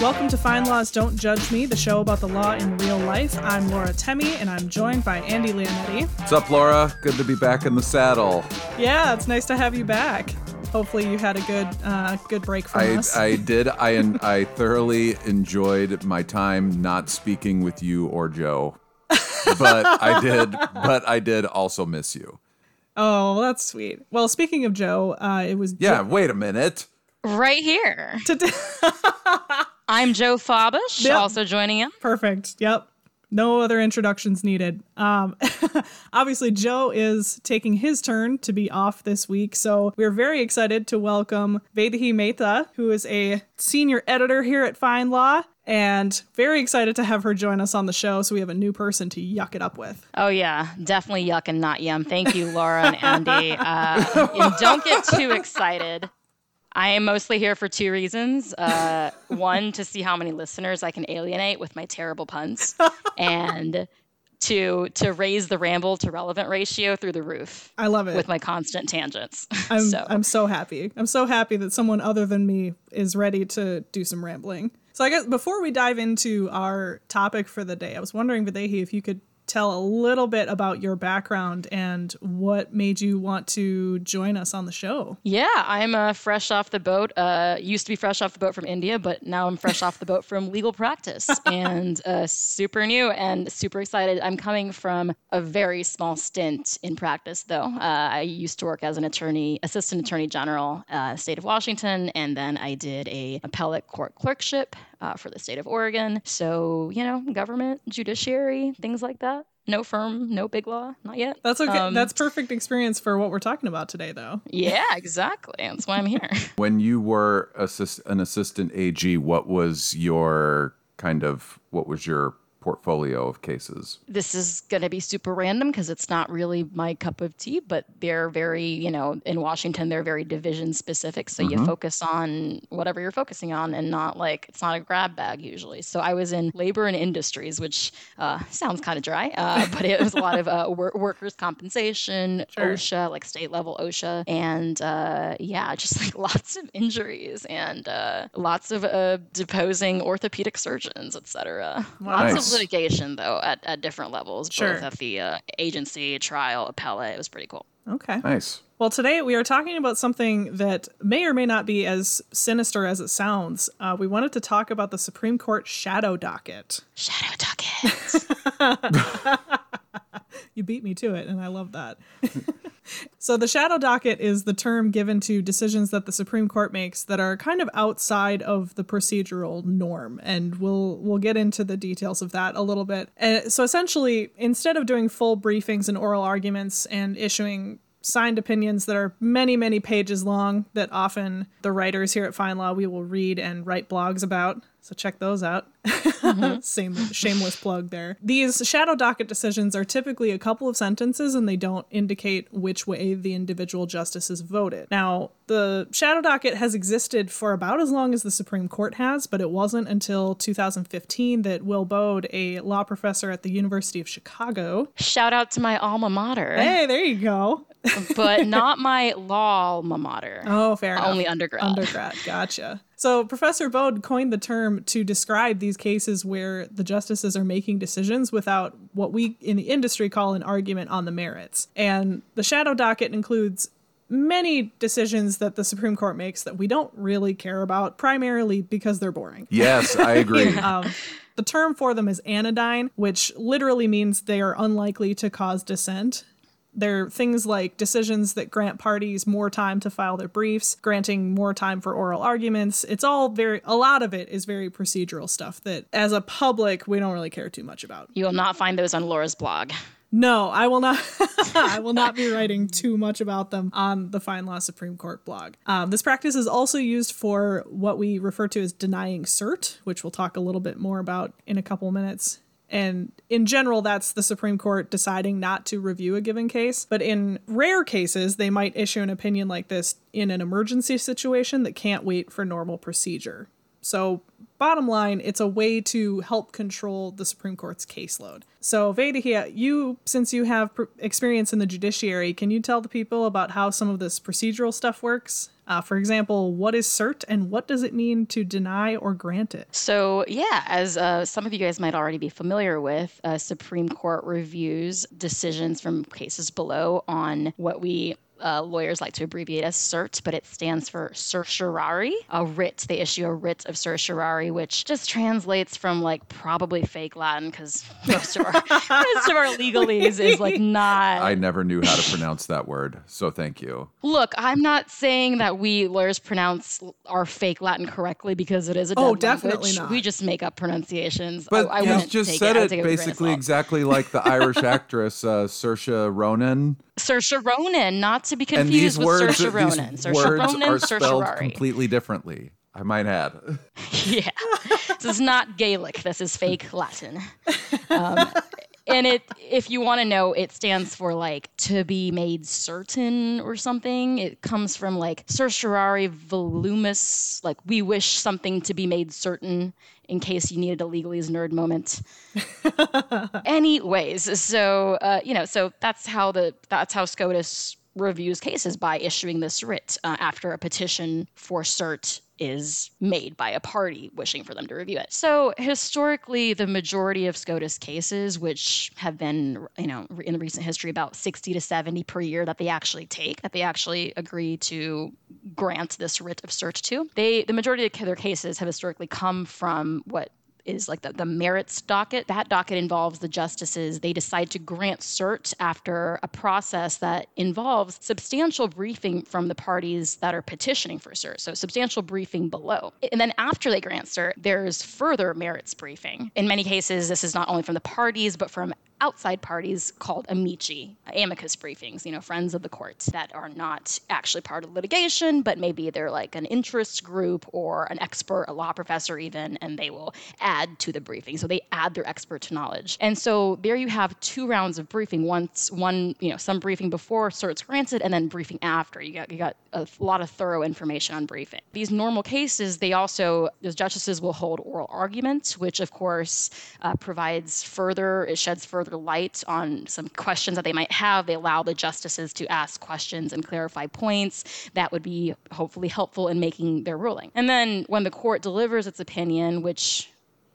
Welcome to FindLaw's Don't Judge Me, the show about the law in real life. I'm Laura Temme, and I'm joined by Andy Leonetti. What's up, Laura? Good to be back in the saddle. Yeah, it's nice to have you back. Hopefully, you had a good, uh, good break from I, us. I did. I I thoroughly enjoyed my time not speaking with you or Joe, but I did. But I did also miss you. oh, that's sweet. Well, speaking of Joe, uh, it was Yeah. Wait a minute. Right here. Today. I'm Joe Fabish, Yep. also joining in. Perfect. Yep. No other introductions needed. Um, obviously, Joe is taking his turn to be off this week, so we're very excited to welcome Vedahi Mehta, who is a senior editor here at FindLaw, and very excited to have her join us on the show. So we have a new person to yuck it up with. Oh, yeah. Definitely yuck and not yum. Thank you, Laura and Andy. Uh, and don't get too excited. I am mostly here for two reasons. Uh, one, to see how many listeners I can alienate with my terrible puns, and two, to raise the ramble to relevant ratio through the roof I love it. with my constant tangents. I'm so, I'm so happy. I'm so happy that someone other than me is ready to do some rambling. So I guess before we dive into our topic for the day, I was wondering, Videhi, if you could tell a little bit about your background and what made you want to join us on the show. Yeah, I'm uh, fresh off the boat. Uh, used to be fresh off the boat from India, but now I'm fresh off the boat from legal practice and uh, super new and super excited. I'm coming from a very small stint in practice, though. Uh, I used to work as an attorney, assistant attorney general, uh, state of Washington, and then I did a appellate court clerkship uh, for the state of Oregon. So you know, government, judiciary, things like that. No firm, no big law, not yet. That's okay. Um, That's perfect experience for what we're talking about today, though. Yeah, exactly. That's why I'm here. When you were assist, an assistant AG, what was your kind of what was your portfolio of cases? this is going to be super random because it's not really my cup of tea, but they're very, you know, in Washington, they're very division specific. So you focus on whatever you're focusing on and not like, it's not a grab bag usually. So I was in labor and industries, which uh, sounds kind of dry, uh, but it was a lot of uh, wor- workers' compensation, Sure. OSHA, like state level OSHA. And uh, yeah, just like lots of injuries and uh, lots of uh, deposing orthopedic surgeons, et cetera. Lots Nice. of litigation though at, at different levels, Sure. both at the uh, agency, trial, appellate. It was pretty cool. Okay. Nice. Well, today we are talking about something that may or may not be as sinister as it sounds. Uh, we wanted to talk about the Supreme Court shadow docket. Shadow docket. You beat me to it, and I love that. so, the shadow docket is the term given to decisions that the Supreme Court makes that are kind of outside of the procedural norm, and we'll we'll get into the details of that a little bit. Uh, so, essentially, instead of doing full briefings and oral arguments and issuing signed opinions that are many many pages long that often the writers here at FindLaw we will read and write blogs about so check those out mm-hmm. same shameless plug there these shadow docket decisions are typically a couple of sentences and they don't indicate which way the individual justices voted now the shadow docket has existed for about as long as the supreme court has but it wasn't until 2015 that Will Baude a law professor at the university of chicago Shout out to my alma mater, hey there you go but not my law alma mater. Oh, fair enough. Only undergrad. Undergrad, gotcha. So Professor Baude coined the term to describe these cases where the justices are making decisions without what we in the industry call an argument on the merits. And the shadow docket includes many decisions that the Supreme Court makes that we don't really care about, primarily because they're boring. Yes, I agree. Um, the term for them is anodyne, which literally means they are unlikely to cause dissent. They're things like decisions that grant parties more time to file their briefs, granting more time for oral arguments. It's all very, a lot of it is very procedural stuff that as a public, we don't really care too much about. You will not find those on Laura's blog. No, I will not. I will not be writing too much about them on the FindLaw Supreme Court blog. Um, this practice is also used for what we refer to as denying cert, which we'll talk a little bit more about in a couple minutes. And in general, that's the Supreme Court deciding not to review a given case. But in rare cases, they might issue an opinion like this in an emergency situation that can't wait for normal procedure. So, bottom line, it's a way to help control the Supreme Court's caseload. So, Vedahia, you, since you have pr- experience in the judiciary, can you tell the people about how some of this procedural stuff works? Uh, for example, what is cert and what does it mean to deny or grant it? So, yeah, as uh, some of you guys might already be familiar with, uh, Supreme Court reviews decisions from cases below on what we uh, lawyers like to abbreviate as CERT, but it stands for certiorari, a writ. They issue a writ of certiorari, which just translates from like probably fake Latin because most of our most of our legalese is like not. I never knew how to pronounce that word, so thank you. Look, I'm not saying that we lawyers pronounce our fake Latin correctly because it is a dead Oh, definitely language. not. We just make up pronunciations. But I, I you just said I would it, take with a grain of basically exactly like the Irish actress uh, Saoirse Ronan. Saoirse Ronan, not to be And these confused with words, Saoirse these Ronan. Saoirse words Ronan, are Saoirse spelled Rari. completely differently. I might add. yeah. this is not Gaelic. This is fake Latin. Um, and it, if you want to know, it stands for like to be made certain or something. It comes from like certiorari volumus, like we wish something to be made certain in case you needed a legalese nerd moment. Anyways, so uh, you know, so that's how the that's how SCOTUS reviews cases by issuing this writ uh, after a petition for cert is made by a party wishing for them to review it. So historically, the majority of SCOTUS cases, which have been, you know, in the recent history about 60 to 70 per year that they actually take, that they actually agree to grant this writ of cert to, they the majority of their cases have historically come from what is like the, the merits docket. That docket involves the justices. They decide to grant cert after a process that involves substantial briefing from the parties that are petitioning for cert. So substantial briefing below. And then after they grant cert, there's further merits briefing. In many cases, this is not only from the parties, but from outside parties called amici, amicus briefings, you know, friends of the courts that are not actually part of litigation, but maybe they're like an interest group or an expert, a law professor even, and they will add to the briefing. So they add their expert knowledge. And so there you have two rounds of briefing. Once one, you know, some briefing before cert's granted and then briefing after. You got you got a lot of thorough information on briefing. These normal cases, they also those justices will hold oral arguments, which of course uh, provides further, it sheds further light on some questions that they might have. They allow the justices to ask questions and clarify points that would be hopefully helpful in making their ruling. And then when the court delivers its opinion, which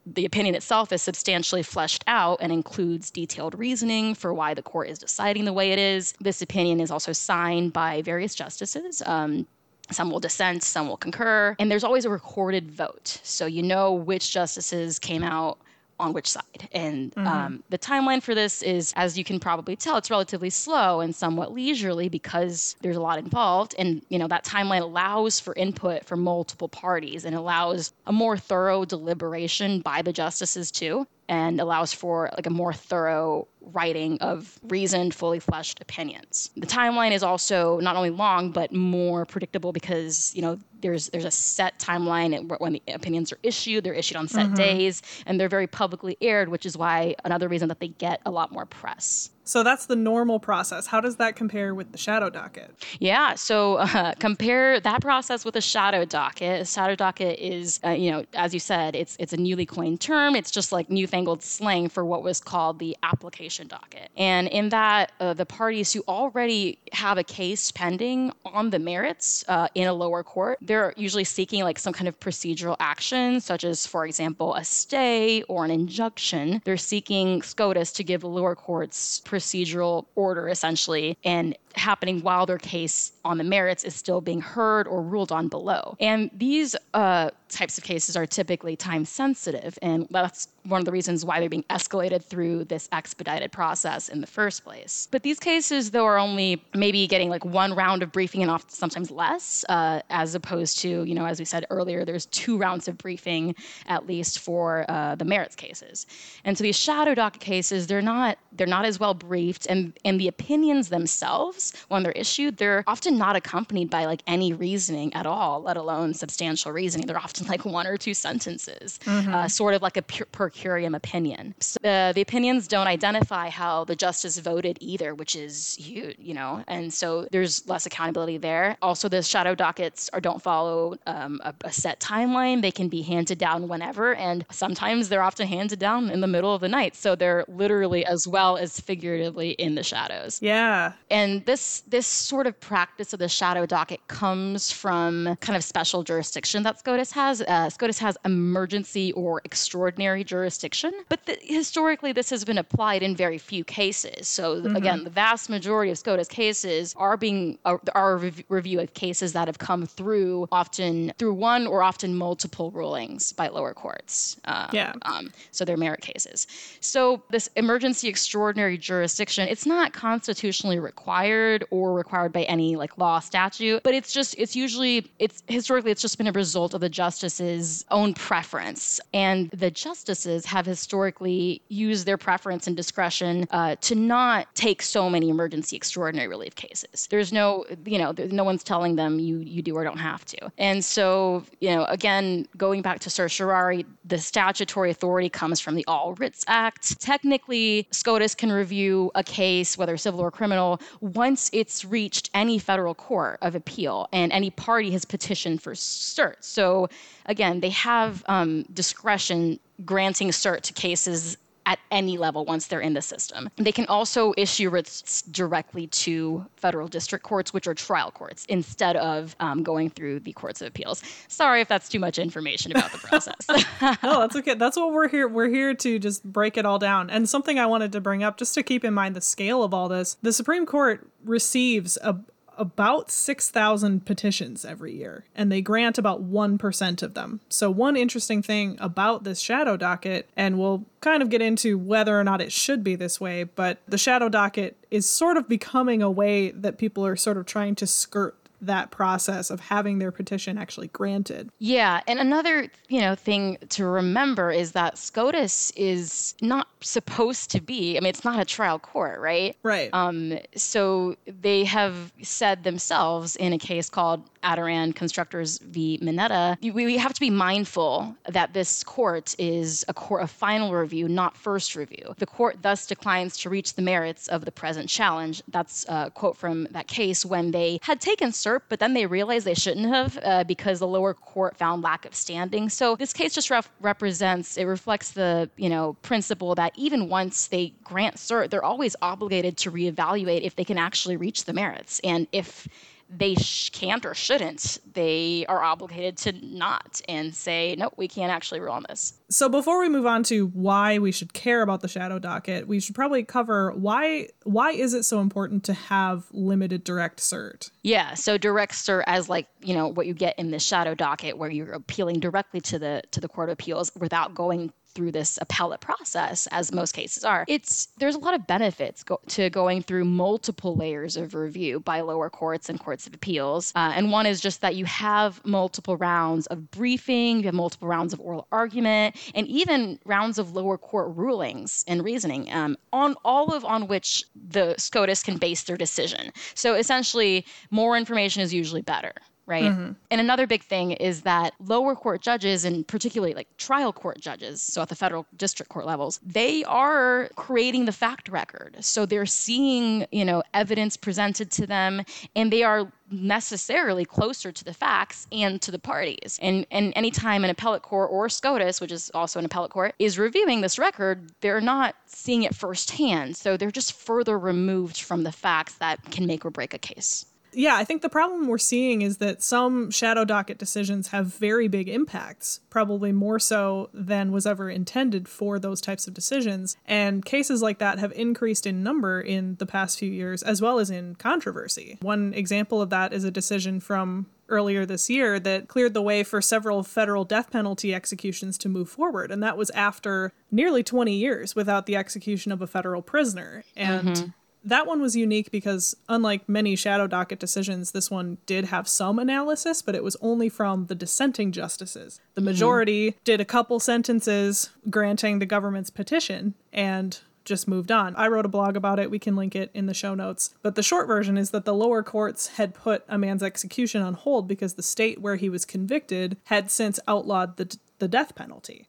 the opinion itself is substantially fleshed out and includes detailed reasoning for why the court is deciding the way it is. This opinion is also signed by various justices. Um, some will dissent, some will concur, and there's always a recorded vote. So you know which justices came out on which side. And um, the timeline for this is, as you can probably tell, it's relatively slow and somewhat leisurely because there's a lot involved. And you know that timeline allows for input from multiple parties and allows a more thorough deliberation by the justices too, and allows for like a more thorough writing of reasoned, fully fleshed opinions. The timeline is also not only long but more predictable because you know there's there's a set timeline when the opinions are issued. They're issued on set mm-hmm. days and they're very publicly aired, which is why another reason that they get a lot more press. So that's the normal process. How does that compare with the shadow docket? Yeah, so uh, compare that process with a shadow docket. A shadow docket is, uh, you know, as you said, it's it's a newly coined term. It's just like newfangled slang for what was called the application docket. And in that, uh, the parties who already have a case pending on the merits uh, in a lower court, they're usually seeking like some kind of procedural action, such as, for example, a stay or an injunction. They're seeking SCOTUS to give lower courts procedural order essentially and happening while their case on the merits is still being heard or ruled on below. And these uh, types of cases are typically time sensitive, and that's one of the reasons why they're being escalated through this expedited process in the first place. But these cases, though, are only maybe getting like one round of briefing and often sometimes less, uh, as opposed to, you know, as we said earlier, there's two rounds of briefing at least for uh, the merits cases. And so these shadow docket cases, they're not they're not as well briefed, and and the opinions themselves when they're issued, they're often not accompanied by like any reasoning at all, let alone substantial reasoning. They're often like one or two sentences, uh, sort of like a pur- per curiam opinion. So, uh, the opinions don't identify how the justice voted either, which is huge, you know, and so there's less accountability there. Also, the shadow dockets are don't follow um, a, a set timeline. They can be handed down whenever, and sometimes they're often handed down in the middle of the night. So they're literally as well as figuratively in the shadows. Yeah. And this this this sort of practice of the shadow docket comes from kind of special jurisdiction that SCOTUS has. Uh, SCOTUS has emergency or extraordinary jurisdiction, but the, historically this has been applied in very few cases. So mm-hmm. again, the vast majority of SCOTUS cases are being uh, are a review of cases that have come through often through one or often multiple rulings by lower courts. Um, yeah. Um, so they're merit cases. So this emergency extraordinary jurisdiction, it's not constitutionally required or required by any like law statute, but it's just it's usually it's historically it's just been a result of the justice's own preference, and the justices have historically used their preference and discretion uh, to not take so many emergency extraordinary relief cases. There's no you know no one's telling them you you do or don't have to, and so you know again going back to certiorari, the statutory authority comes from the All Writs Act. Technically, SCOTUS can review a case whether civil or criminal once it's reached any federal court of appeal and any party has petitioned for cert. So again, they have um, discretion granting cert to cases at any level once they're in the system. They can also issue writs directly to federal district courts, which are trial courts, instead of um, going through the courts of appeals. Sorry if that's too much information about the process. no, that's okay. That's what we're here. We're here to just break it all down. And something I wanted to bring up, just to keep in mind the scale of all this, the Supreme Court receives a, about 6,000 petitions every year, and they grant about 1% of them. So, one interesting thing about this shadow docket, and we'll kind of get into whether or not it should be this way, but the shadow docket is sort of becoming a way that people are sort of trying to skirt that process of having their petition actually granted. Yeah, and another, you know, thing to remember is that SCOTUS is not supposed to be, I mean, it's not a trial court, right? Right. Um so they have said themselves in a case called Adarand Constructors v. Mineta, we have to be mindful that this court is a court of final review, not first review. The court thus declines to reach the merits of the present challenge. That's a quote from that case when they had taken cert, but then they realized they shouldn't have uh, because the lower court found lack of standing. So this case just ref- represents, it reflects the, you know, principle that even once they grant cert, they're always obligated to reevaluate if they can actually reach the merits. And if they sh- can't or shouldn't, they are obligated to not and say, no, we can't actually rule on this. So before we move on to why we should care about the shadow docket, we should probably cover why why is it so important to have limited direct cert? Yeah, so direct cert as like, you know, what you get in the shadow docket where you're appealing directly to the to the court of appeals without going through this appellate process, as most cases are, it's there's a lot of benefits go, to going through multiple layers of review by lower courts and courts of appeals. Uh, and one is just that you have multiple rounds of briefing, you have multiple rounds of oral argument, and even rounds of lower court rulings and reasoning um, on all of on which the SCOTUS can base their decision. So essentially, more information is usually better right? Mm-hmm. And another big thing is that lower court judges, and particularly like trial court judges, so at the federal district court levels, they are creating the fact record. So they're seeing, you know, evidence presented to them, and they are necessarily closer to the facts and to the parties. And and anytime an appellate court or SCOTUS, which is also an appellate court, is reviewing this record, they're not seeing it firsthand. So they're just further removed from the facts that can make or break a case yeah, I think the problem we're seeing is that some shadow docket decisions have very big impacts, probably more so than was ever intended for those types of decisions. And cases like that have increased in number in the past few years, as well as in controversy. One example of that is a decision from earlier this year that cleared the way for several federal death penalty executions to move forward. And that was after nearly 20 years without the execution of a federal prisoner. And mm-hmm that one was unique because unlike many shadow docket decisions this one did have some analysis but it was only from the dissenting justices the mm-hmm. majority mm-hmm. did a couple sentences granting the government's petition and just moved on. I wrote a blog about it. We can link it in the show notes. But the short version is that the lower courts had put a man's execution on hold because the state where he was convicted had since outlawed the, the death penalty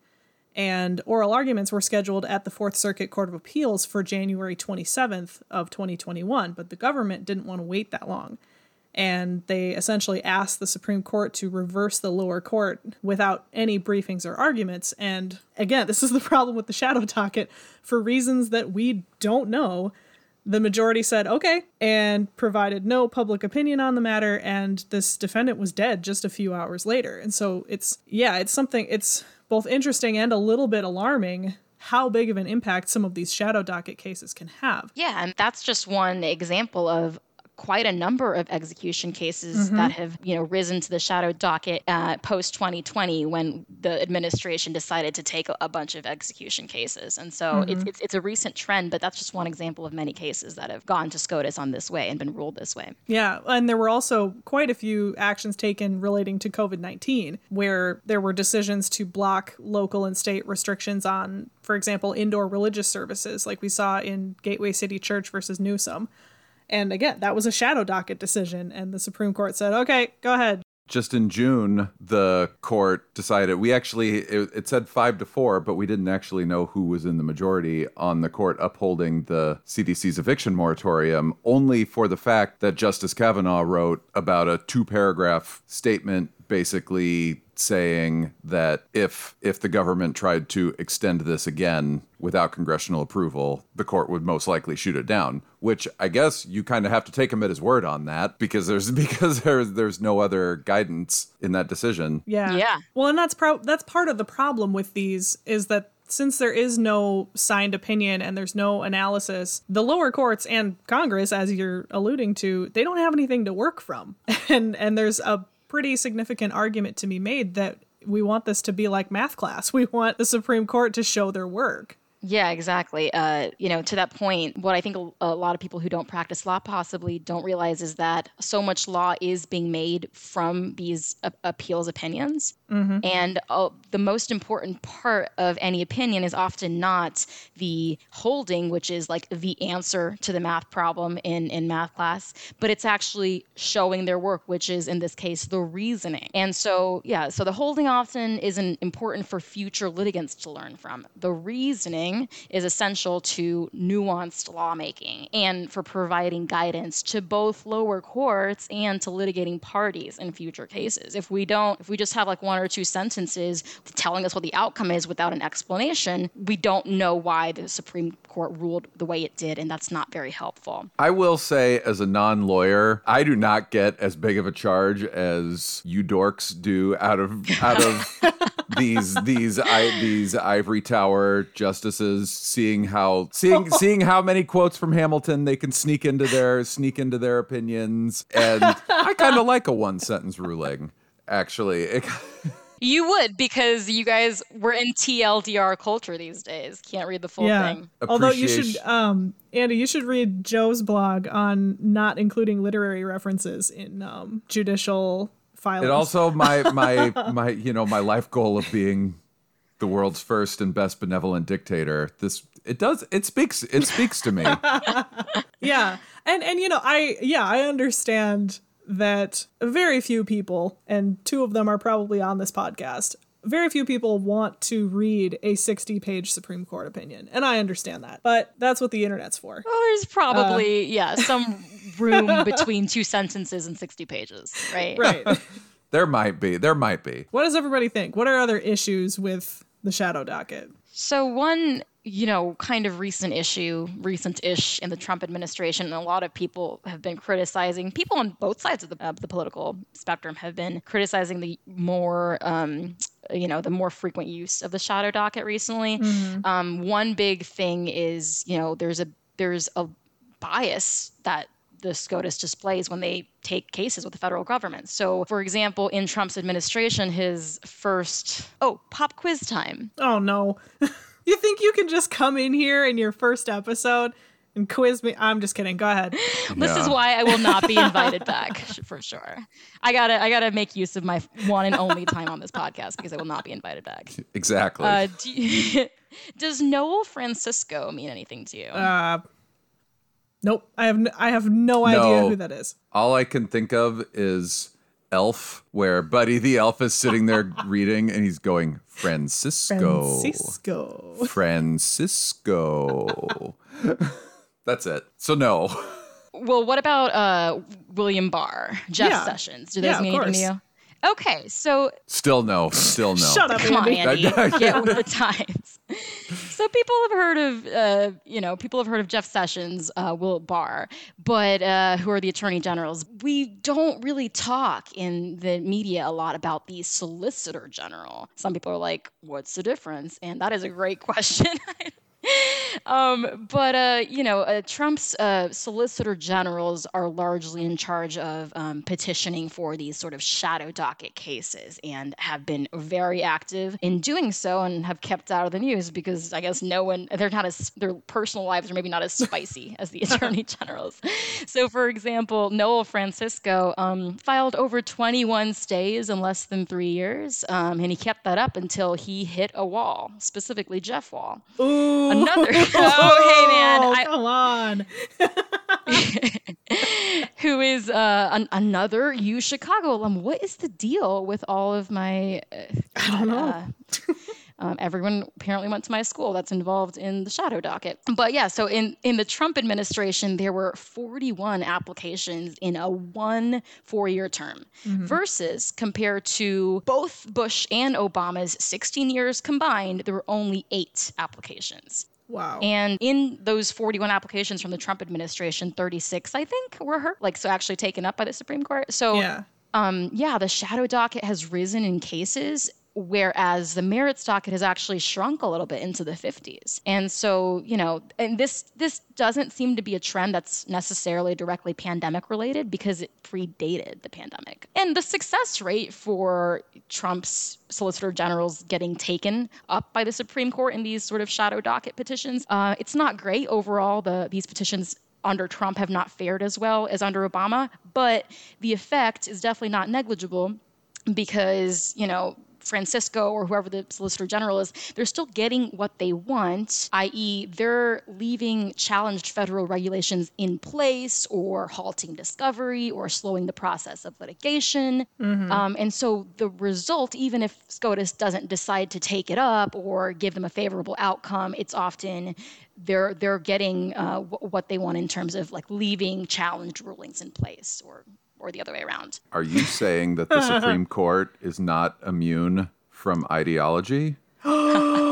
and oral arguments were scheduled at the Fourth Circuit Court of Appeals for January 27th of 2021, but the government didn't want to wait that long. And they essentially asked the Supreme Court to reverse the lower court without any briefings or arguments. And again, this is the problem with the shadow docket. For reasons that we don't know, the majority said okay and provided no public opinion on the matter and this defendant was dead just a few hours later and so it's yeah it's something it's both interesting and a little bit alarming how big of an impact some of these shadow docket cases can have. Yeah, and that's just one example of quite a number of execution cases that have you know risen to the shadow docket uh, post 2020 when the administration decided to take a, a bunch of execution cases. And so it's, it's it's a recent trend but that's just one example of many cases that have gone to scotus on this way and been ruled this way. Yeah, and there were also quite a few actions taken relating to COVID 19, where there were decisions to block local and state restrictions on, for example, indoor religious services, like we saw in Gateway City Church versus Newsom. And again, that was a shadow docket decision, and the Supreme Court said, okay, go ahead. Just in June, the court decided we actually it, it said five to four, but we didn't actually know who was in the majority on the court upholding the CDC's eviction moratorium, only for the fact that Justice Kavanaugh wrote about a two paragraph statement basically saying that if if the government tried to extend this again without congressional approval, the court would most likely shoot it down. Which I guess you kind of have to take him at his word on that because there's because there's there's no other guidance in that decision. Yeah. Yeah. Well, and that's pro- that's part of the problem with these is that since there is no signed opinion and there's no analysis, the lower courts and Congress, as you're alluding to, they don't have anything to work from. And and there's a pretty significant argument to be made that we want this to be like math class. We want the Supreme Court to show their work. Yeah, exactly. Uh, you know, to that point, what I think a, a lot of people who don't practice law possibly don't realize is that so much law is being made from these a- appeals opinions. And uh, the most important part of any opinion is often not the holding, which is like the answer to the math problem in, in math class, but it's actually showing their work, which is in this case the reasoning. And so, yeah, so the holding often isn't important for future litigants to learn from. The reasoning is essential to nuanced lawmaking and for providing guidance to both lower courts and to litigating parties in future cases. If we don't, if we just have like one or two sentences telling us what the outcome is without an explanation, we don't know why the Supreme Court ruled the way it did, and that's not very helpful. I will say, as a non lawyer, I do not get as big of a charge as you dorks do out of out of these these I, these ivory tower justices. Seeing how seeing seeing how many quotes from Hamilton they can sneak into their sneak into their opinions, and I kind of like a one sentence ruling. Actually, it, You would because you guys were in TLDR culture these days. Can't read the full yeah. thing. Although you should, um, Andy, you should read Joe's blog on not including literary references in um, judicial filings. it also my my my you know my life goal of being the world's first and best benevolent dictator. This it does it speaks it speaks to me. yeah and and you know i yeah i understand that very few people and two of them are probably on this podcast very few people want to read a 60 page supreme court opinion and i understand that but that's what the internet's for Well, there's probably uh, yeah some room between two sentences and 60 pages, right? right There might be. There might be. what does everybody think what are other issues with the shadow docket So one, you know, kind of recent issue, recent-ish in the Trump administration, and a lot of people have been criticizing. People on both sides of the, of the political spectrum have been criticizing the more, um, you know, the more frequent use of the shadow docket recently. Um, one big thing is, you know, there's a there's a bias that the SCOTUS displays when they take cases with the federal government. So, for example, in Trump's administration, his first oh pop quiz time. oh no you think you can just come in here in your first episode and quiz me i'm just kidding go ahead This is why I will not be invited back for sure. I gotta I gotta make use of my one and only time on this podcast because I will not be invited back. Exactly. Uh, do you- does Noel Francisco mean anything to you? uh nope i have n- i have no idea who that is All I can think of is Elf, where Buddy the elf is sitting there reading and he's going, Francisco. francisco Francisco. That's it. So no. well, what about uh, William Barr, Jeff Yeah. Sessions? Do those Yeah, mean of anything to you? Okay, so Still no. Still no. Shut up, come on, Andy. Andy, get with the times. So people have heard of, uh, you know, people have heard of Jeff Sessions, uh, Will Barr, but uh, who are the attorney generals? We don't really talk in the media a lot about the solicitor general. Some people are like, "What's the difference?" And that is a great question. um, but uh, you know, uh, Trump's uh, solicitor generals are largely in charge of um, petitioning for these sort of shadow docket cases, and have been very active in doing so, and have kept out of the news because I guess no one they're not as their personal lives are maybe not as spicy as the attorney generals. So, for example, Noel Francisco um, filed over 21 stays in less than three years, um, and he kept that up until he hit a wall, specifically Jeff Wall. Ooh. Another. Oh, hey, man. I- come on. who is uh, an, another U Chicago alum. What is the deal with all of my? Uh, I don't know. uh, um, everyone apparently went to my school that's involved in the shadow docket. But yeah, so in, in the Trump administration, there were 41 applications in a one four year term versus compared to both Bush and Obama's 16 years combined, there were only eight applications. Wow. And in those 41 applications from the Trump administration, 36, I think, were her, like, so actually taken up by the Supreme Court. So, yeah. um, yeah, the shadow docket has risen in cases, whereas the merits docket has actually shrunk a little bit into the 50s. And so, you know, and this this doesn't seem to be a trend that's necessarily directly pandemic related because it predated the pandemic. And the success rate for Trump's solicitor generals getting taken up by the Supreme Court in these sort of shadow docket petitions, uh, it's not great overall. The these petitions under Trump have not fared as well as under Obama, but the effect is definitely not negligible because, you know, Francisco or whoever the Solicitor General is, they're still getting what they want, i.e., they're leaving challenged federal regulations in place or halting discovery or slowing the process of litigation. Um, and so the result, even if SCOTUS doesn't decide to take it up or give them a favorable outcome, it's often they're they're getting uh, w- what they want in terms of like leaving challenged rulings in place or or the other way around. Are you saying that the Supreme Court is not immune from ideology?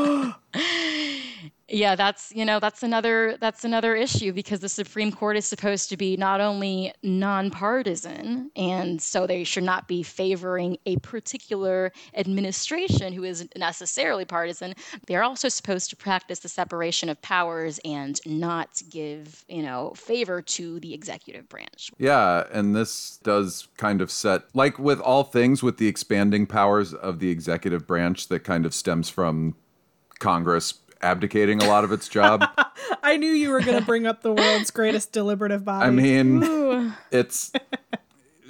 Yeah, that's you know that's another that's another issue because the Supreme Court is supposed to be not only nonpartisan and so they should not be favoring a particular administration who isn't necessarily partisan. They're also supposed to practice the separation of powers and not give you know favor to the executive branch. Yeah, and this does kind of set, like with all things, with the expanding powers of the executive branch that kind of stems from Congress abdicating a lot of its job. I knew you were going to bring up the world's greatest deliberative body. I mean, it's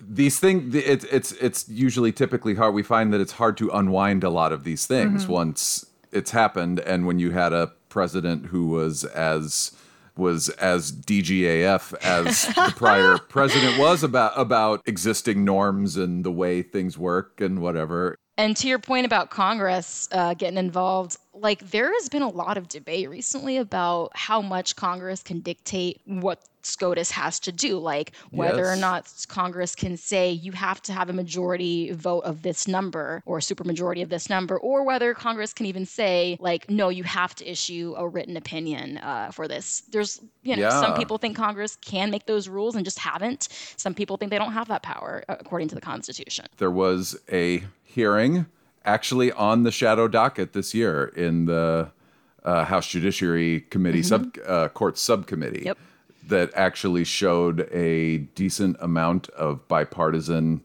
these things. It's it's it's usually typically hard. We find that it's hard to unwind a lot of these things mm-hmm. once it's happened, and when you had a president who was as was as DGAF as the prior president was about about existing norms and the way things work and whatever. And to your point about Congress uh, getting involved, like there has been a lot of debate recently about how much Congress can dictate what SCOTUS has to do, like whether or not Congress can say you have to have a majority vote of this number or a supermajority of this number, or whether Congress can even say like, no, you have to issue a written opinion uh, for this. There's, you know, some people think Congress can make those rules and just haven't. Some people think they don't have that power according to the Constitution. there was a hearing actually on the shadow docket this year in the uh, House Judiciary Committee sub uh, court subcommittee Yep. that actually showed a decent amount of bipartisan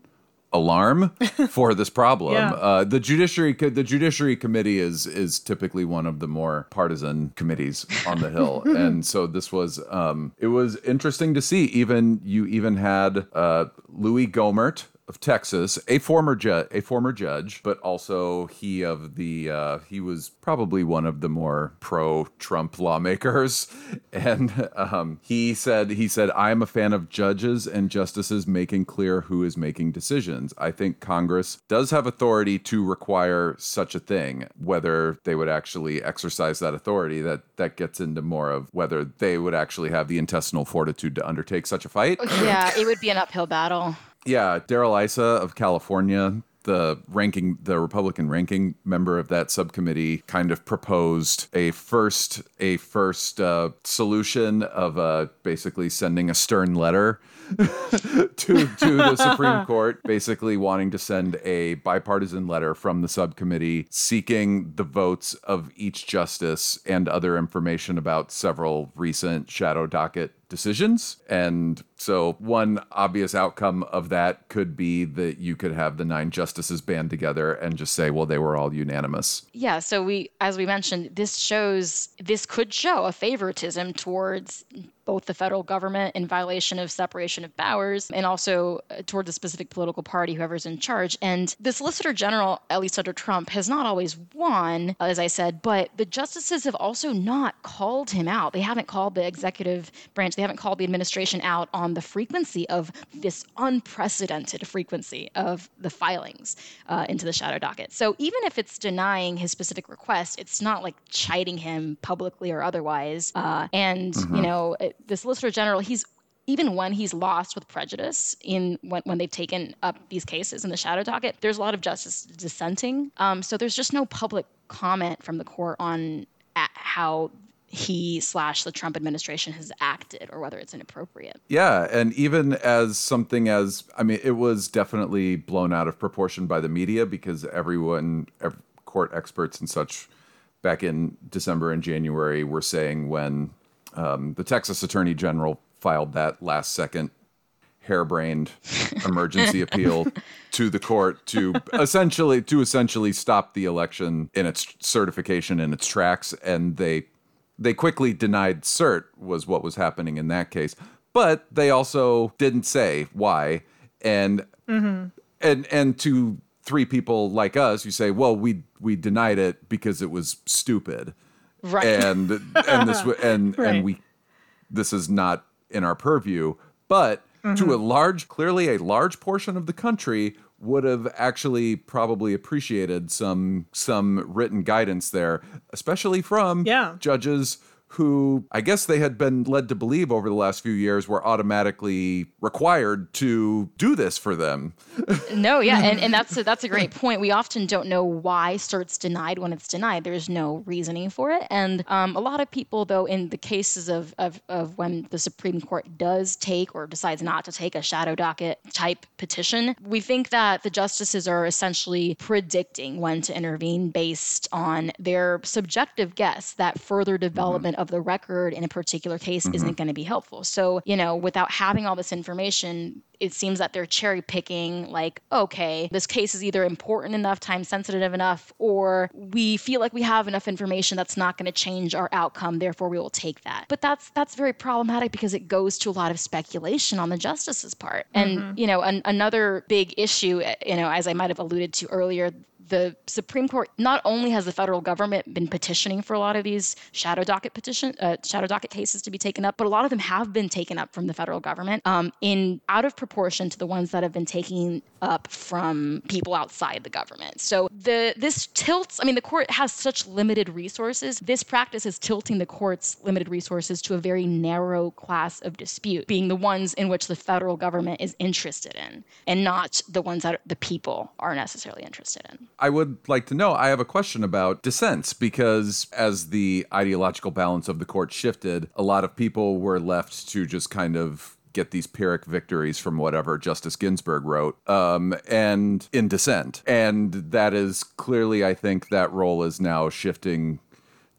alarm for this problem. Yeah. Uh, the judiciary the Judiciary Committee is is typically one of the more partisan committees on the Hill, and so this was um, it was interesting to see. Even you even had uh, Louis Gohmert of Texas, a former judge, a former judge, but also he of the uh, he was probably one of the more pro-Trump lawmakers, and um, he said he said I am a fan of judges and justices making clear who is making decisions. I think Congress does have authority to require such a thing. Whether they would actually exercise that authority, that that gets into more of whether they would actually have the intestinal fortitude to undertake such a fight. Yeah, it would be an uphill battle. Yeah, Darrell Issa of California the ranking the republican ranking member of that subcommittee kind of proposed a first a first uh, solution of uh, basically sending a stern letter to to the Supreme Court, basically wanting to send a bipartisan letter from the subcommittee seeking the votes of each justice and other information about several recent shadow docket decisions. And so, one obvious outcome of that could be that you could have the nine justices band together and just say, well, they were all unanimous. Yeah. So, we, as we mentioned, this shows, this could show a favoritism towards both the federal government in violation of separation of powers and also uh, toward the specific political party, whoever's in charge. And the Solicitor General, at least under Trump, has not always won, as I said, but the justices have also not called him out. They haven't called the executive branch, they haven't called the administration out on the frequency of this unprecedented frequency of the filings uh, into the shadow docket. So even if it's denying his specific request, it's not like chiding him publicly or otherwise. Uh, and, mm-hmm. you know, the Solicitor General, he's even when he's lost with prejudice in when, when they've taken up these cases in the shadow docket, there's a lot of justice dissenting. Um, so there's just no public comment from the court on how he slash the Trump administration has acted or whether it's inappropriate. Yeah, and even as something as I mean, it was definitely blown out of proportion by the media because everyone, every, court experts and such, back in December and January were saying when um, the Texas Attorney General filed that last second harebrained emergency appeal to the court to essentially to essentially stop the election in its certification in its tracks and they they quickly denied cert was what was happening in that case. But they also didn't say why. And mm-hmm. and and to three people like us you say well we we denied it because it was stupid right and and this and right. and we this is not in our purview but mm-hmm. to a large clearly a large portion of the country would have actually probably appreciated some some written guidance there especially from yeah. judges who I guess they had been led to believe over the last few years were automatically required to do this for them. no, yeah, and, and that's a, that's a great point. We often don't know why cert's denied when it's denied. There's no reasoning for it, and um, a lot of people, though, in the cases of, of of when the Supreme Court does take or decides not to take a shadow docket type petition, we think that the justices are essentially predicting when to intervene based on their subjective guess that further development. Mm-hmm of the record in a particular case mm-hmm. isn't going to be helpful. So, you know, without having all this information, it seems that they're cherry picking, like, okay, this case is either important enough, time sensitive enough, or we feel like we have enough information that's not going to change our outcome, therefore we will take that. But that's that's very problematic because it goes to a lot of speculation on the justice's part. And, mm-hmm. you know, an, another big issue, you know, as I might have alluded to earlier, the Supreme Court not only has the federal government been petitioning for a lot of these shadow docket petition uh, shadow docket cases to be taken up, but a lot of them have been taken up from the federal government um, in out of proportion to the ones that have been taken up from people outside the government. So the this tilts. I mean, the court has such limited resources. This practice is tilting the court's limited resources to a very narrow class of dispute, being the ones in which the federal government is interested in, and not the ones that the people are necessarily interested in. I would like to know. I have a question about dissents because as the ideological balance of the court shifted, a lot of people were left to just kind of get these Pyrrhic victories from whatever Justice Ginsburg wrote, um, and in dissent. And that is clearly, I think, that role is now shifting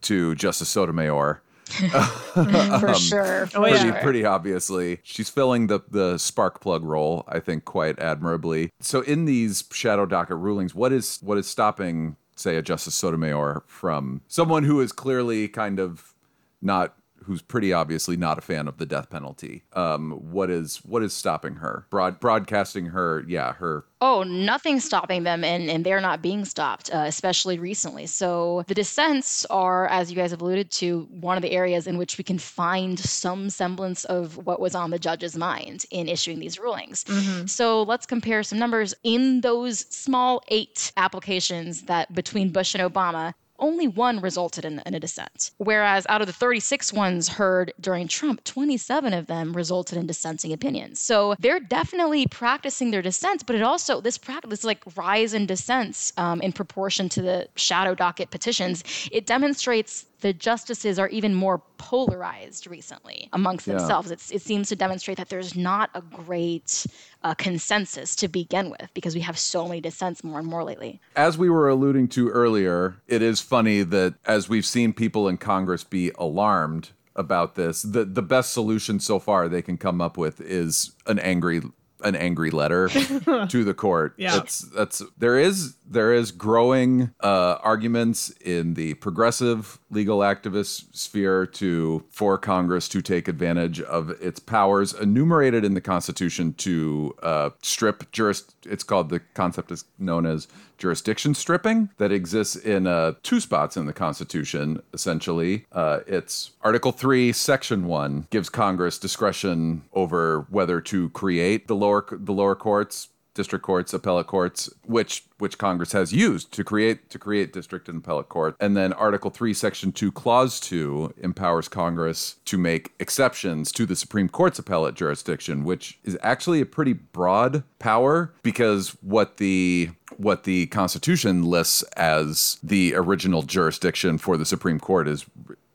to Justice Sotomayor. for um, sure. For pretty, sure. pretty obviously. She's filling the, the spark plug role, I think, quite admirably. So in these shadow docket rulings, what is what is stopping, say, a Justice Sotomayor from someone who is clearly kind of not who's pretty obviously not a fan of the death penalty. Um, what is what is stopping her? Broad broadcasting her, yeah, her. Oh, nothing's stopping them, and and they're not being stopped, uh, especially recently. So the dissents are, as you guys have alluded to, one of the areas in which we can find some semblance of what was on the judge's mind in issuing these rulings. Mm-hmm. So let's compare some numbers in those small eight applications that between Bush and Obama only one resulted in, in a dissent. Whereas out of the 36 ones heard during Trump, 27 of them resulted in dissenting opinions. So they're definitely practicing their dissents, but it also, this practice, like rise in dissents um, in proportion to the shadow docket petitions, it demonstrates the justices are even more polarized recently amongst Yeah. themselves. It's, it seems to demonstrate that there's not a great uh, consensus to begin with because we have so many dissents more and more lately. As we were alluding to earlier, it is funny that as we've seen people in Congress be alarmed about this, the the best solution so far they can come up with is an angry an angry letter to the court. Yeah. It's that's there is there is growing uh, arguments in the progressive legal activist sphere to for Congress to take advantage of its powers enumerated in the Constitution to uh, strip juris. It's called the concept is known as jurisdiction stripping that exists in uh, two spots in the Constitution. Essentially, uh, it's Article Three, Section One gives Congress discretion over whether to create the lower the lower courts district courts, appellate courts, which which Congress has used to create to create district and appellate court. And then Article 3 Section 2 Clause 2 empowers Congress to make exceptions to the Supreme Court's appellate jurisdiction, which is actually a pretty broad power because what the what the Constitution lists as the original jurisdiction for the Supreme Court is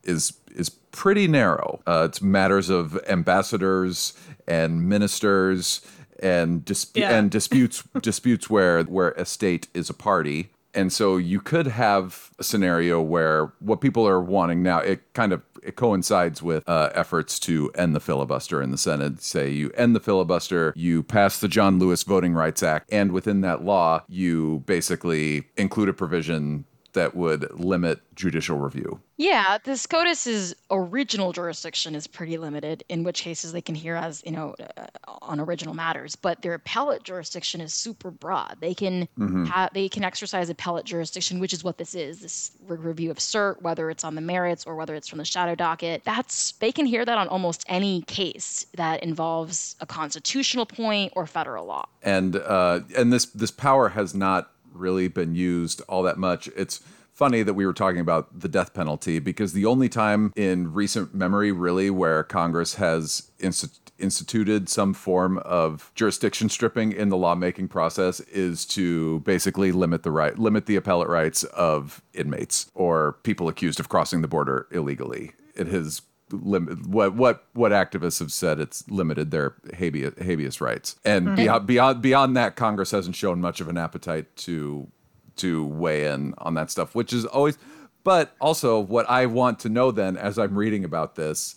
is is pretty narrow. Uh, it's matters of ambassadors and ministers and Yeah. and disputes disputes where where a state is a party. And so you could have a scenario where what people are wanting now it kind of it coincides with uh, efforts to end the filibuster in the Senate. Say you end the filibuster, you pass the John Lewis Voting Rights Act, and within that law, you basically include a provision that would limit judicial review. Yeah, the SCOTUS's original jurisdiction is pretty limited, in which cases they can hear as, you know, uh, on original matters, but their appellate jurisdiction is super broad. They can ha- they can exercise appellate jurisdiction, which is what this is, this re- review of cert, whether it's on the merits or whether it's from the shadow docket. That's they can hear that on almost any case that involves a constitutional point or federal law. and uh, and this this power has not really been used all that much. It's funny that we were talking about the death penalty because the only time in recent memory, really, where Congress has insti- instituted some form of jurisdiction stripping in the lawmaking process is to basically limit the right limit the appellate rights of inmates or people accused of crossing the border illegally. It has limit what what what activists have said it's limited their habeas habeas rights. And mm-hmm. beyond beyond beyond that congress hasn't shown much of an appetite to to weigh in on that stuff which is always but also what i want to know then as i'm reading about this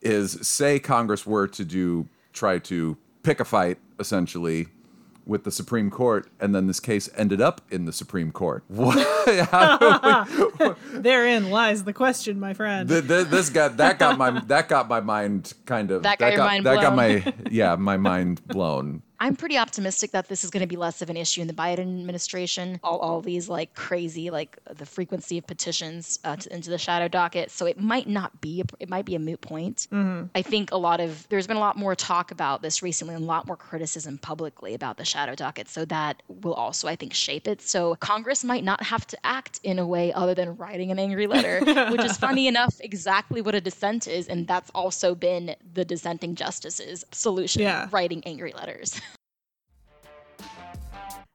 is say congress were to do try to pick a fight essentially with the supreme court and then this case ended up in the supreme court what we, Therein lies the question, my friend. Th- th- this got that got my that got my mind kind of That got your mind that got blown. my yeah my mind blown. I'm pretty optimistic that this is going to be less of an issue in the Biden administration. All, all these like crazy, like the frequency of petitions uh, to, into the shadow docket. So it might not be, a, it might be a moot point. I think a lot of, there's been a lot more talk about this recently and a lot more criticism publicly about the shadow docket. So that will also, I think, shape it. So Congress might not have to act in a way other than writing an angry letter, which is funny enough, exactly what a dissent is. And that's also been the dissenting justices' solution, Yeah. writing angry letters.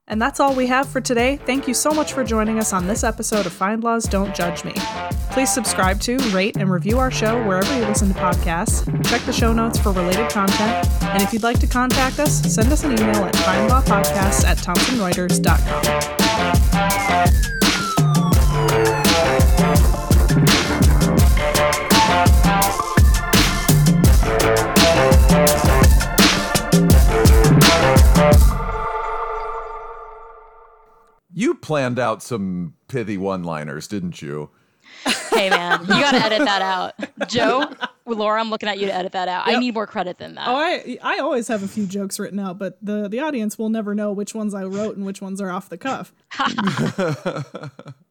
And that's all we have for today. Thank you so much for joining us on this episode of FindLaw's Don't Judge Me. Please subscribe to, rate, and review our show wherever you listen to podcasts. Check the show notes for related content. And if you'd like to contact us, send us an email at findlawpodcasts at thomsonreuters.com. You planned out some pithy one-liners, didn't you? Hey man, you gotta edit that out. Joe, Laura, I'm looking at you to edit that out. I need more credit than that. Oh, I I always have a few jokes written out, but the the audience will never know which ones I wrote and which ones are off the cuff.